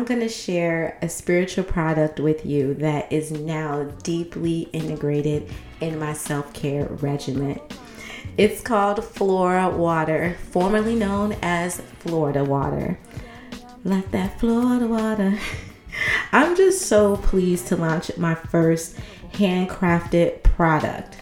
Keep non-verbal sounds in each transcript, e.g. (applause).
I'm going to share a spiritual product with you that is now deeply integrated in my self care regimen. It's called Flora Water, formerly known as Florida Water. Like that Florida water. (laughs) I'm just so pleased to launch my first handcrafted product.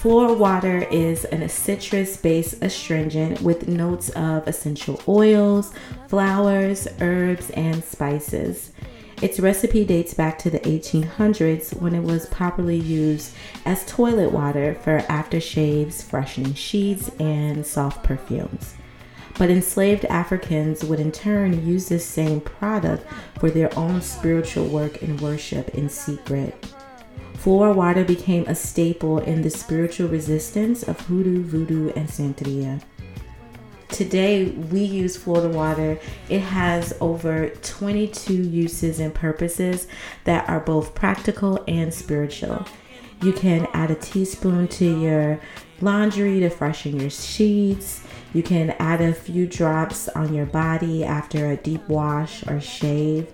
Flora water is an citrus based astringent with notes of essential oils, flowers, herbs, and spices. Its recipe dates back to the 1800s when it was popularly used as toilet water for aftershaves, freshening sheets, and soft perfumes. But enslaved Africans would in turn use this same product for their own spiritual work and worship in secret. Flora water became a staple in the spiritual resistance of hoodoo, voodoo, and santeria. Today, we use Florida water. It has over 22 uses and purposes that are both practical and spiritual. You can add a teaspoon to your laundry to freshen your sheets. You can add a few drops on your body after a deep wash or shave.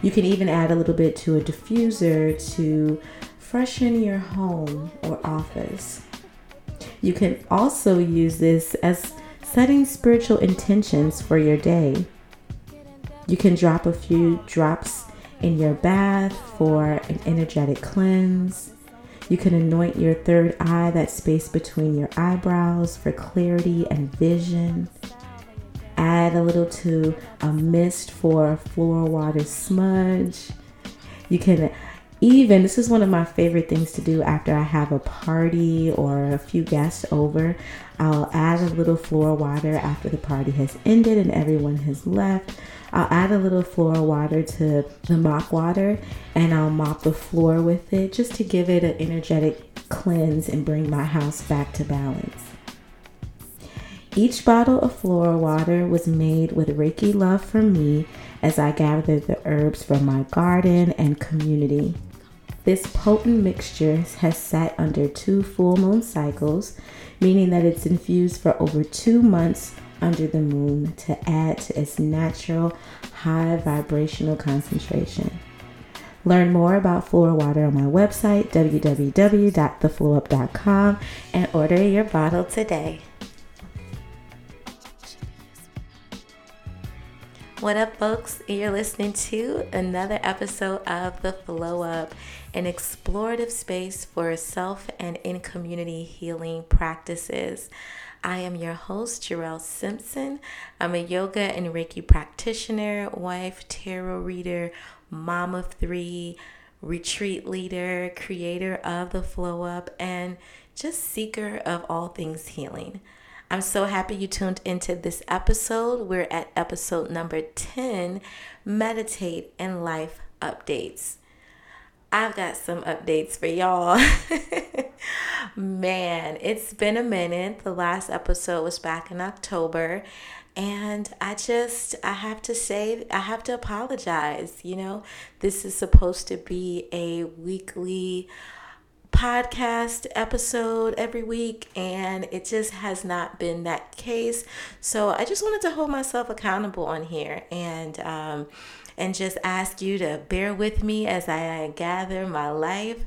You can even add a little bit to a diffuser to freshen your home or office. You can also use this as setting spiritual intentions for your day. You can drop a few drops in your bath for an energetic cleanse. You can anoint your third eye, that space between your eyebrows, for clarity and vision. Add a little to a mist for Flora water smudge. You can even this is one of my favorite things to do after I have a party or a few guests over. I'll add a little Flora water after the party has ended and everyone has left. I'll add a little Flora water to the mop water and I'll mop the floor with it just to give it an energetic cleanse and bring my house back to balance. Each bottle of Flora water was made with Reiki love for me as I gathered the herbs from my garden and community. This potent mixture has sat under two full moon cycles, meaning that it's infused for over two months under the moon to add to its natural high vibrational concentration. Learn more about Flora Water on my website, www.theflowup.com, and order your bottle today. What up, folks? You're listening to another episode of The Flow Up, an explorative space for self and in community healing practices. I am your host, Jarrell Simpson. I'm a yoga and Reiki practitioner, wife, tarot reader, mom of three, retreat leader, creator of The Flow Up, and just seeker of all things healing. I'm so happy you tuned into this episode. We're at episode number 10 Meditate and Life Updates. I've got some updates for y'all. (laughs) Man, it's been a minute. The last episode was back in October. And I just, I have to say, I have to apologize. You know, this is supposed to be a weekly podcast episode every week, and it just has not been that case. So I just wanted to hold myself accountable on here and um, and just ask you to bear with me as I gather my life.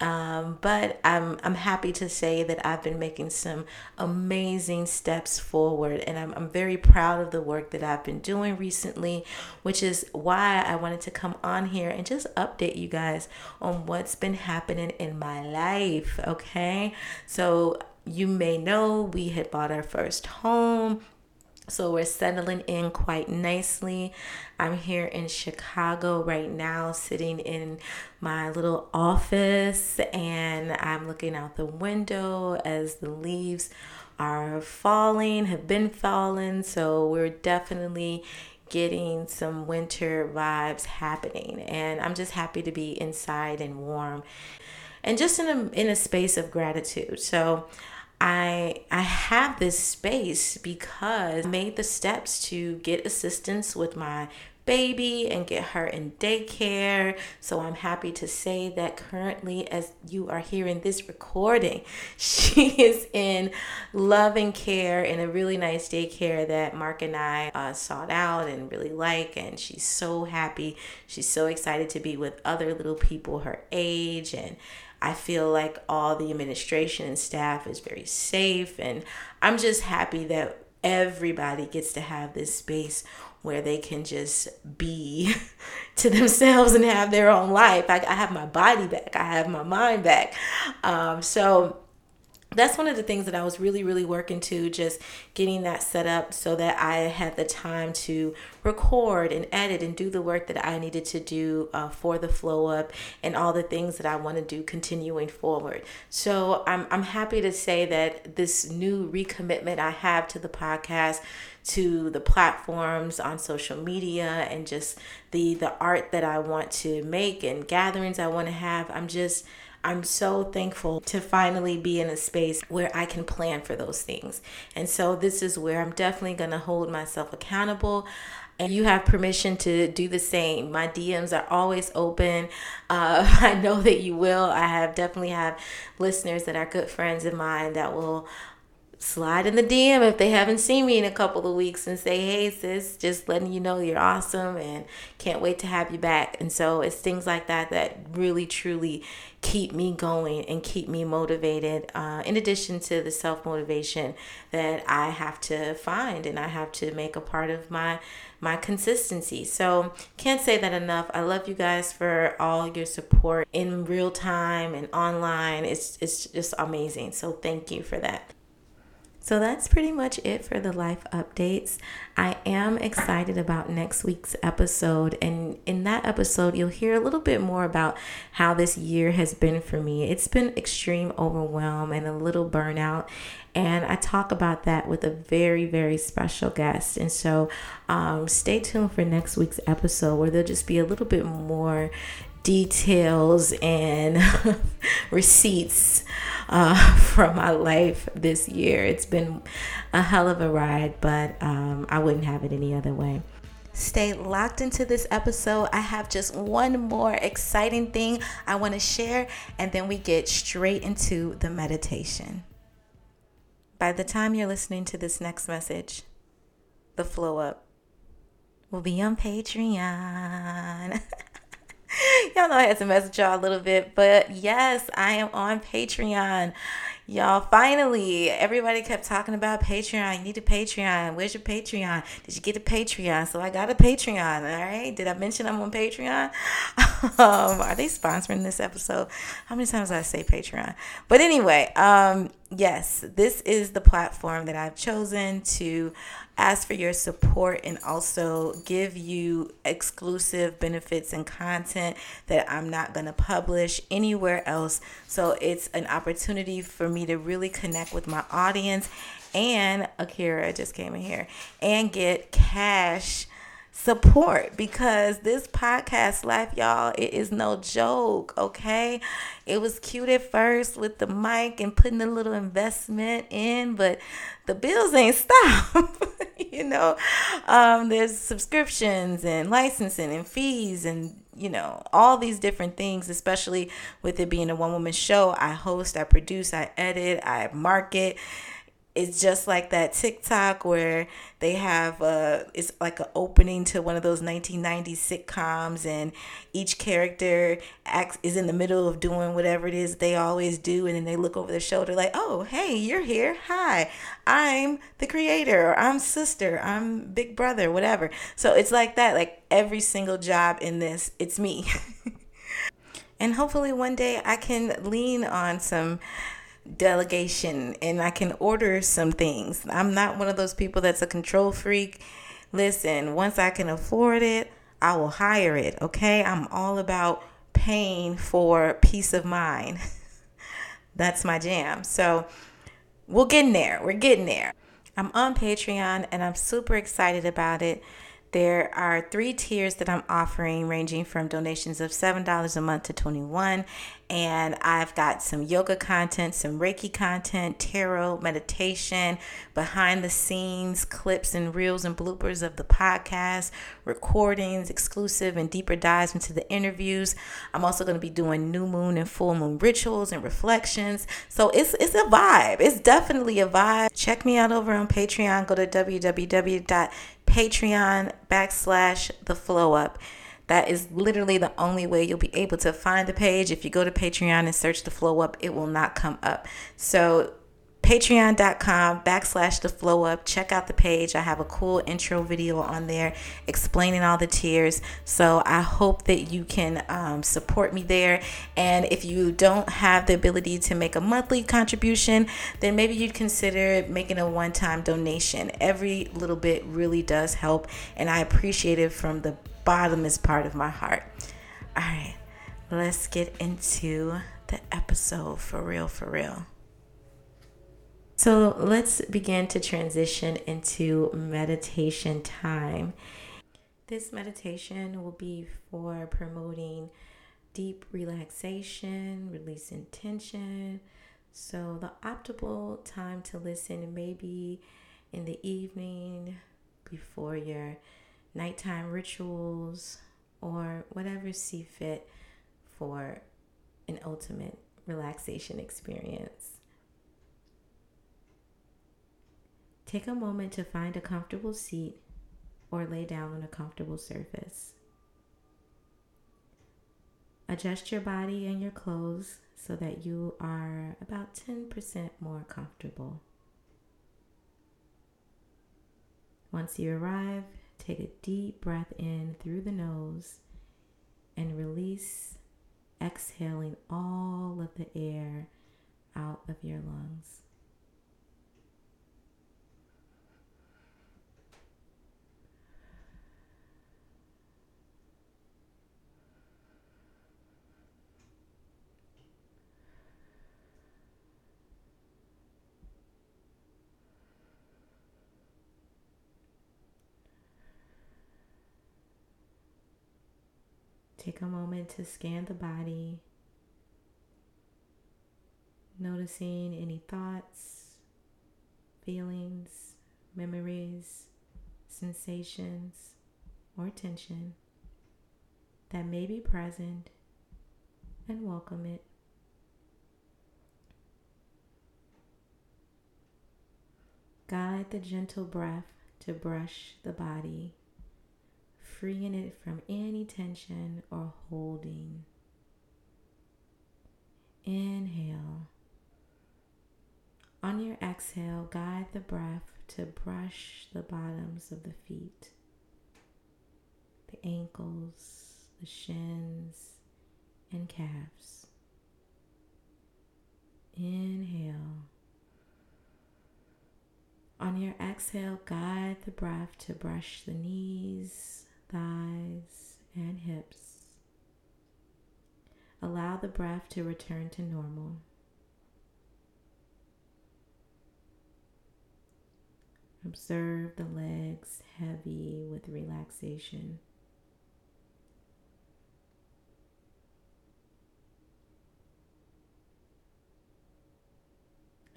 Um, but I'm I'm happy to say that I've been making some amazing steps forward, and I'm I'm very proud of the work that I've been doing recently, which is why I wanted to come on here and just update you guys on what's been happening in my life. Okay, so you may know we had bought our first home so we're settling in quite nicely. I'm here in Chicago right now, sitting in my little office, and I'm looking out the window as the leaves are falling, have been falling. So we're definitely getting some winter vibes happening. And I'm just happy to be inside and warm and just in a, in a space of gratitude. So I I have this space because I made the steps to get assistance with my baby and get her in daycare. So I'm happy to say that currently, as you are hearing this recording, (laughs) she is in loving care in a really nice daycare that Mark and I uh, sought out and really like. And she's so happy. She's so excited to be with other little people her age. And I feel like all the administration and staff is very safe. And I'm just happy that everybody gets to have this space where they can just be (laughs) to themselves and have their own life. I, I have my body back, I have my mind back. Um, so that's one of the things that I was really, really working to, just getting that set up so that I had the time to record and edit and do the work that I needed to do uh, for the flow up and all the things that I want to do continuing forward. So I'm, I'm happy to say that this new recommitment I have to the podcast to the platforms on social media and just the the art that I want to make and gatherings I want to have. I'm just I'm so thankful to finally be in a space where I can plan for those things. And so this is where I'm definitely going to hold myself accountable. And you have permission to do the same. My DMs are always open. Uh, (laughs) I know that you will. I have definitely have listeners that are good friends of mine that will slide in the DM if they haven't seen me in a couple of weeks and say, hey, sis, just letting you know you're awesome and can't wait to have you back. And so it's things like that that really, truly keep me going and keep me motivated, uh, in addition to the self motivation that I have to find and I have to make a part of my my consistency. So, can't say that enough. I love you guys for all your support in real time and online. It's it's just amazing. So, thank you for that. So that's pretty much it for the life updates. I am excited about next week's episode. And in that episode, you'll hear a little bit more about how this year has been for me. It's been extreme overwhelm and a little burnout. And I talk about that with a very, very special guest. And so um, stay tuned for next week's episode where there'll just be a little bit more details and (laughs) receipts uh, (laughs) from my life this year. It's been a hell of a ride, but um, I wouldn't have it any other way. Stay locked into this episode. I have just one more exciting thing I want to share, and then we get straight into the meditation. By the time you're listening to this next message, the flow up will be on Patreon. (laughs) (laughs) y'all know I had to message y'all a little bit, but yes, I am on Patreon. Y'all, finally, everybody kept talking about Patreon. You need a Patreon. Where's your Patreon? Did you get a Patreon? So I got a Patreon. All right. Did I mention I'm on Patreon? (laughs) um, are they sponsoring this episode? How many times I say Patreon? But anyway, um, yes, this is the platform that I've chosen to ask for your support and also give you exclusive benefits and content that I'm not going to publish anywhere else. So it's an opportunity for me to really connect with my audience and Akira just came in here and get cash support because this podcast life, y'all, it is no joke, okay? It was cute at first with the mic and putting a little investment in, but the bills ain't (laughs) stop. you know, um, there's subscriptions and licensing and fees and you know all these different things especially with it being a one woman show i host i produce i edit i market it's just like that TikTok where they have uh it's like an opening to one of those 1990s sitcoms and each character acts is in the middle of doing whatever it is they always do and then they look over their shoulder like oh hey you're here. Hi. I'm the creator. Or i'm sister. I'm big brother whatever. So it's like that like every single job in this it's me. (laughs) And hopefully one day i can lean on some delegation and I can order some things. I'm not one of those people that's a control freak. Listen, once I can afford it, I will hire it, okay? I'm all about paying for peace of mind. (laughs) that's my jam. So, we're getting there. We're getting there. I'm on Patreon and I'm super excited about it There are three tiers that I'm offering, ranging from donations of $7 a month to 21 and I've got some yoga content, some Reiki content, tarot, meditation, behind the scenes clips and reels and bloopers of the podcast, recordings, exclusive and deeper dives into the interviews. I'm also going to be doing new moon and full moon rituals and reflections. So it's it's a vibe. It's definitely a vibe. Check me out over on Patreon. Go to www.patreon backslash the flow up. That is literally the only way you'll be able to find the page. If you go to Patreon and search the flow up, it will not come up. So patreon.com backslash the flow up. Check out the page. I have a cool intro video on there explaining all the tiers. So i hope that you can um, support me there. And if you don't have the ability to make a monthly contribution then maybe you'd consider making a one-time donation. Every little bit really does help and i appreciate it from the bottomest part of my heart. All right, let's get into the episode for real, for real. So let's begin to transition into meditation time. This meditation will be for promoting deep relaxation, releasing tension. So, the optimal time to listen may be in the evening before your nighttime rituals, or whatever see fit for an ultimate relaxation experience. Take a moment to find a comfortable seat or lay down on a comfortable surface. Adjust your body and your clothes so that you are about 10% more comfortable. Once you arrive, Take a deep breath in through the nose and release, exhaling all of the air out of your lungs. Take a moment to scan the body, noticing any thoughts, feelings, memories, sensations, or tension that may be present and welcome it. Guide the gentle breath to brush the body freeing it from any tension or holding. Inhale. On your exhale, guide the breath to brush the bottoms of the feet, the ankles, the shins, and calves. Inhale. On your exhale, guide the breath to brush the knees, thighs, and hips. Allow the breath to return to normal. Observe the legs heavy with relaxation.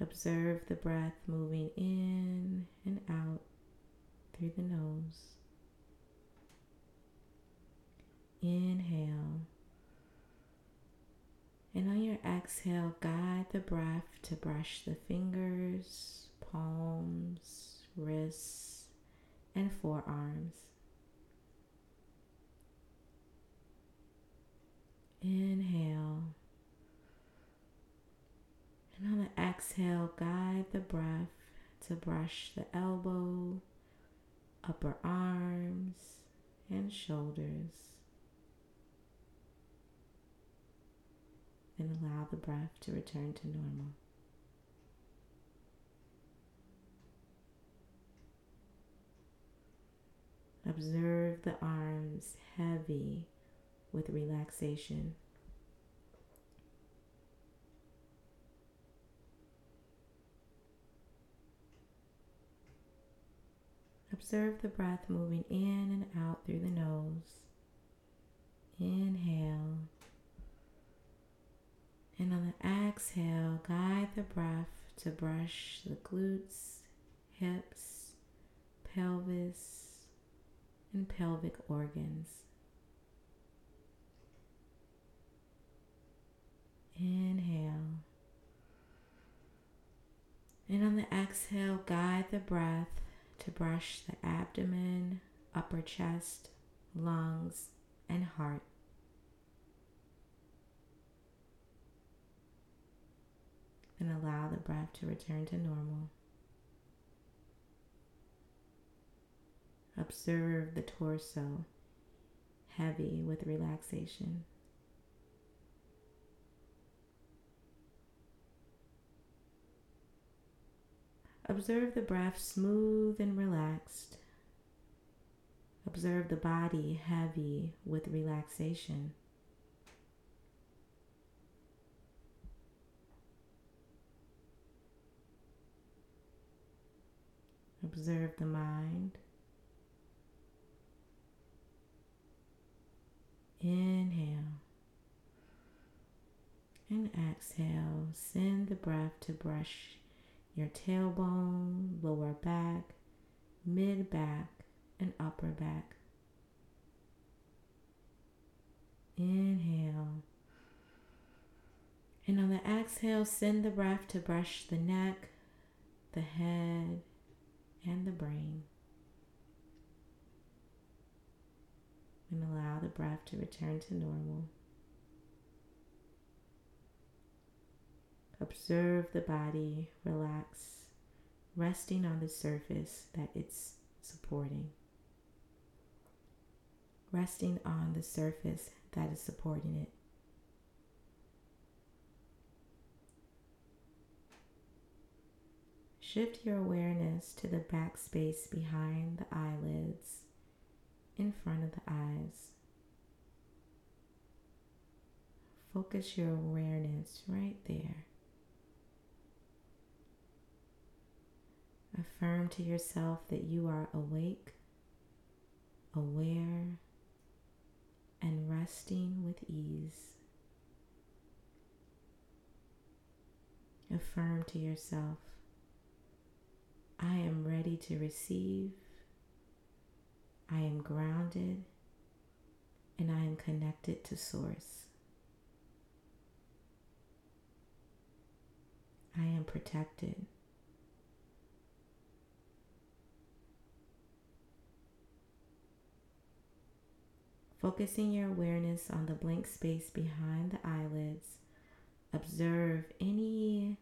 Observe the breath moving in and out through the nose. Inhale. And on your exhale, guide the breath to brush the fingers, palms, wrists, and forearms. Inhale. And on the exhale, guide the breath to brush the elbow, upper arms, and shoulders. And allow the breath to return to normal. Observe the arms heavy with relaxation. Observe the breath moving in and out through the nose. Inhale. And on the exhale, guide the breath to brush the glutes, hips, pelvis, and pelvic organs. Inhale. And on the exhale, guide the breath to brush the abdomen, upper chest, lungs, and heart. And allow the breath to return to normal. Observe the torso heavy with relaxation. Observe the breath smooth and relaxed. Observe the body heavy with relaxation. Observe the mind. Inhale. And exhale. Send the breath to brush your tailbone, lower back, mid back, and upper back. Inhale. And on the exhale, send the breath to brush the neck, the head, and the brain. And allow the breath to return to normal. Observe the body relax, resting on the surface that it's supporting. Resting on the surface that is supporting it. Shift your awareness to the back space behind the eyelids, in front of the eyes. Focus your awareness right there. Affirm to yourself that you are awake, aware, and resting with ease. Affirm to yourself, I am ready to receive, I am grounded, and I am connected to Source. I am protected. Focusing your awareness on the blank space behind the eyelids, observe any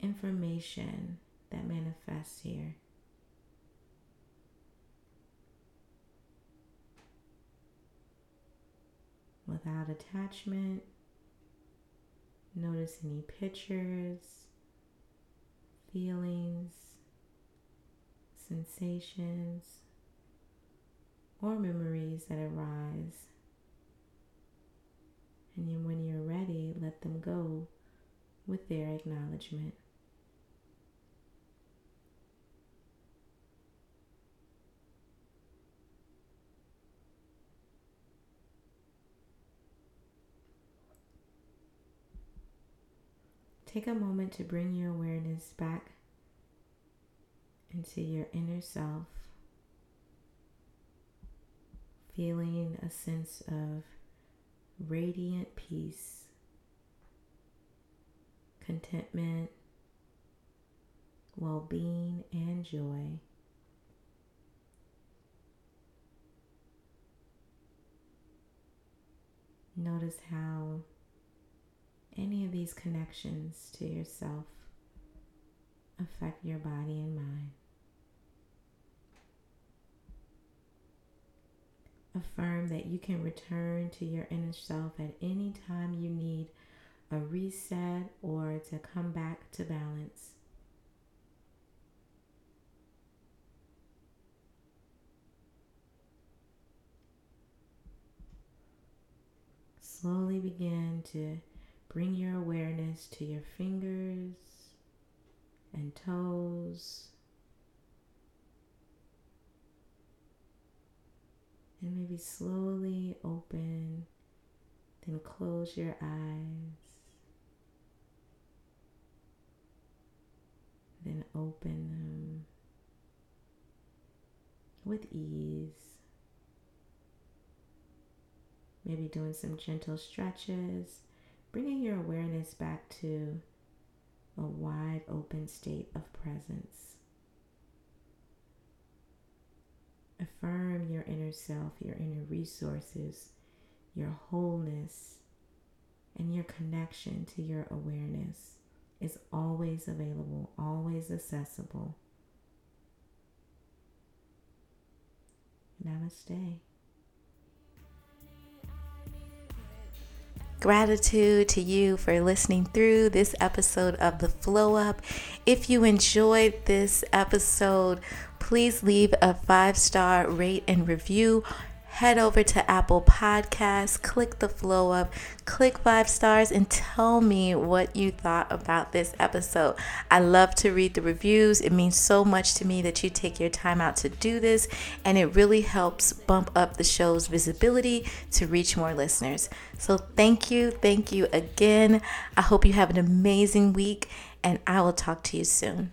information that manifests here. Without attachment, notice any pictures, feelings, sensations or memories that arise. And when you're ready, let them go with their acknowledgement. Take a moment to bring your awareness back into your inner self feeling a sense of radiant peace, contentment, well being, and joy. Notice how any of these connections to yourself affect your body and mind. affirm that you can return to your inner self at any time you need a reset or to come back to balance. Slowly begin to bring your awareness to your fingers and toes And maybe slowly open, then close your eyes. Then open them with ease. Maybe doing some gentle stretches, bringing your awareness back to a wide open state of presence. Affirm your inner self, your inner resources, your wholeness, and your connection to your awareness is always available, always accessible. Namaste. Gratitude to you for listening through this episode of the Flow Up. If you enjoyed this episode, please leave a five star rate and review head over to Apple Podcasts, click the flow up, click five stars, and tell me what you thought about this episode. I love to read the reviews. It means so much to me that you take your time out to do this, and it really helps bump up the show's visibility to reach more listeners. So, thank you, thank you again. I hope you have an amazing week, and I will talk to you soon.